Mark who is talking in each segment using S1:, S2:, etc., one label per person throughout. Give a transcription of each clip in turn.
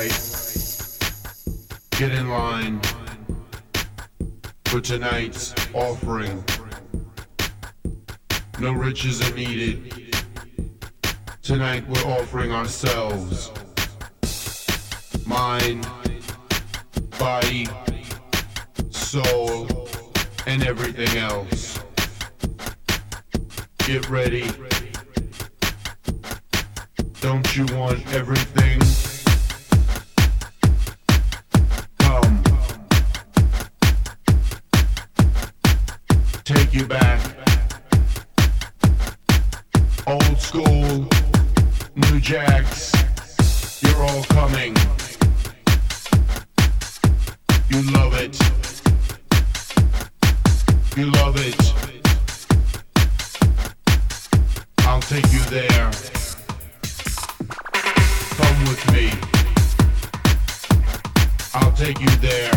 S1: right. Get in line for tonight's offering. No riches are needed. Tonight we're offering ourselves mind, body, soul, and everything else. Get ready. Don't you want everything? you back. Old school, new jacks, you're all coming. You love it. You love it. I'll take you there. Come with me. I'll take you there.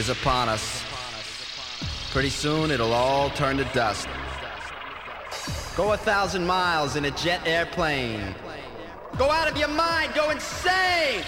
S1: is
S2: upon us. Pretty soon it'll all turn to dust. Go a thousand miles in a jet airplane. Go out of your mind, go insane!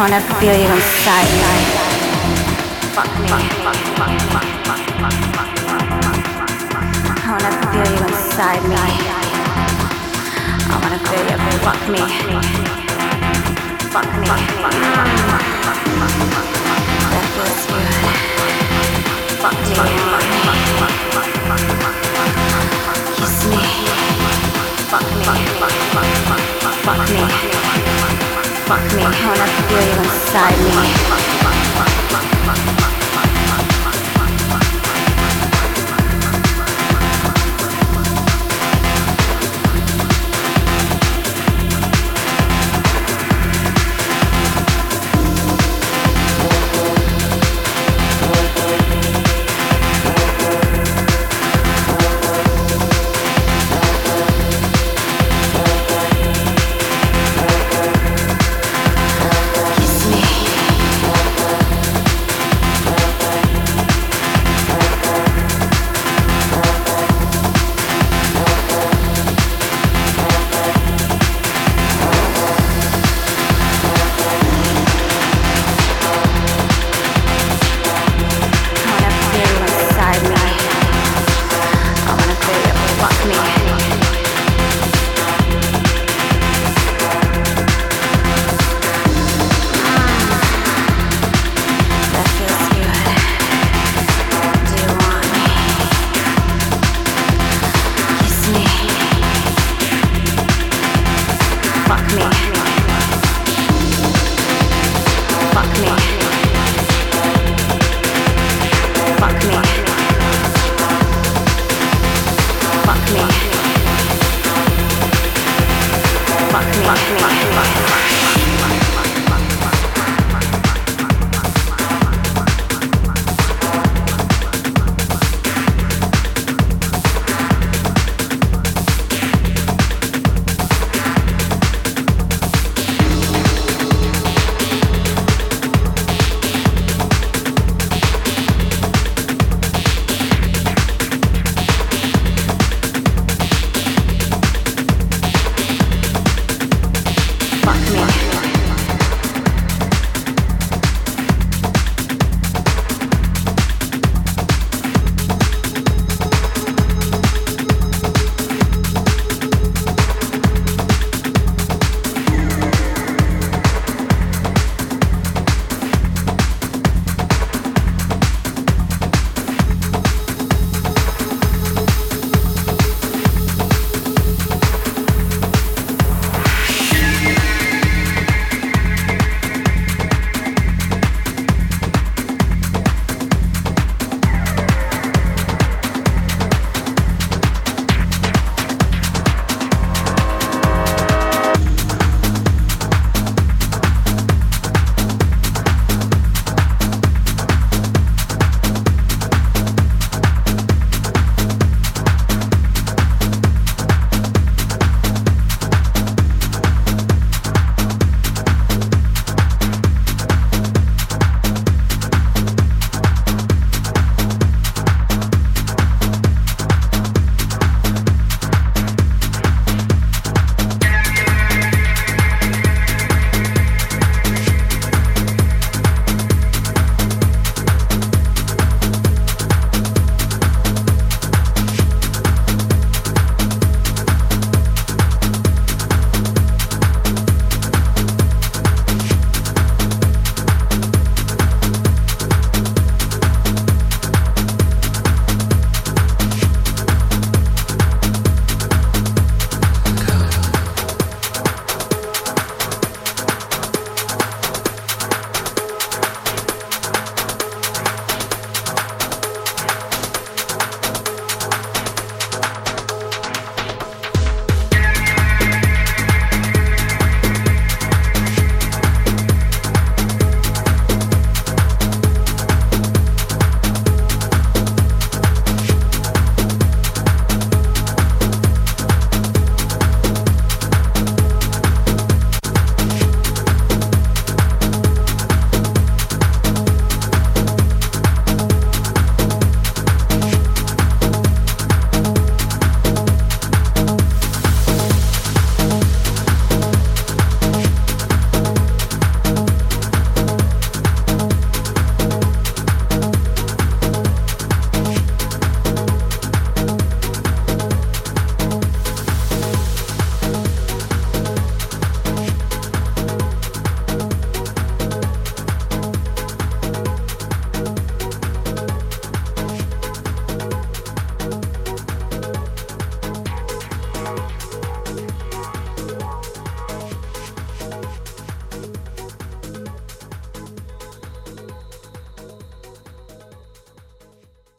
S3: wanna
S4: feel you inside. Fuck me. I wanna feel you inside me. I wanna feel you. Fuck me. Fuck me. That feels good. Fuck me. Kiss me. Fuck me. Fuck me. Fuck me. I wanna feel you inside me.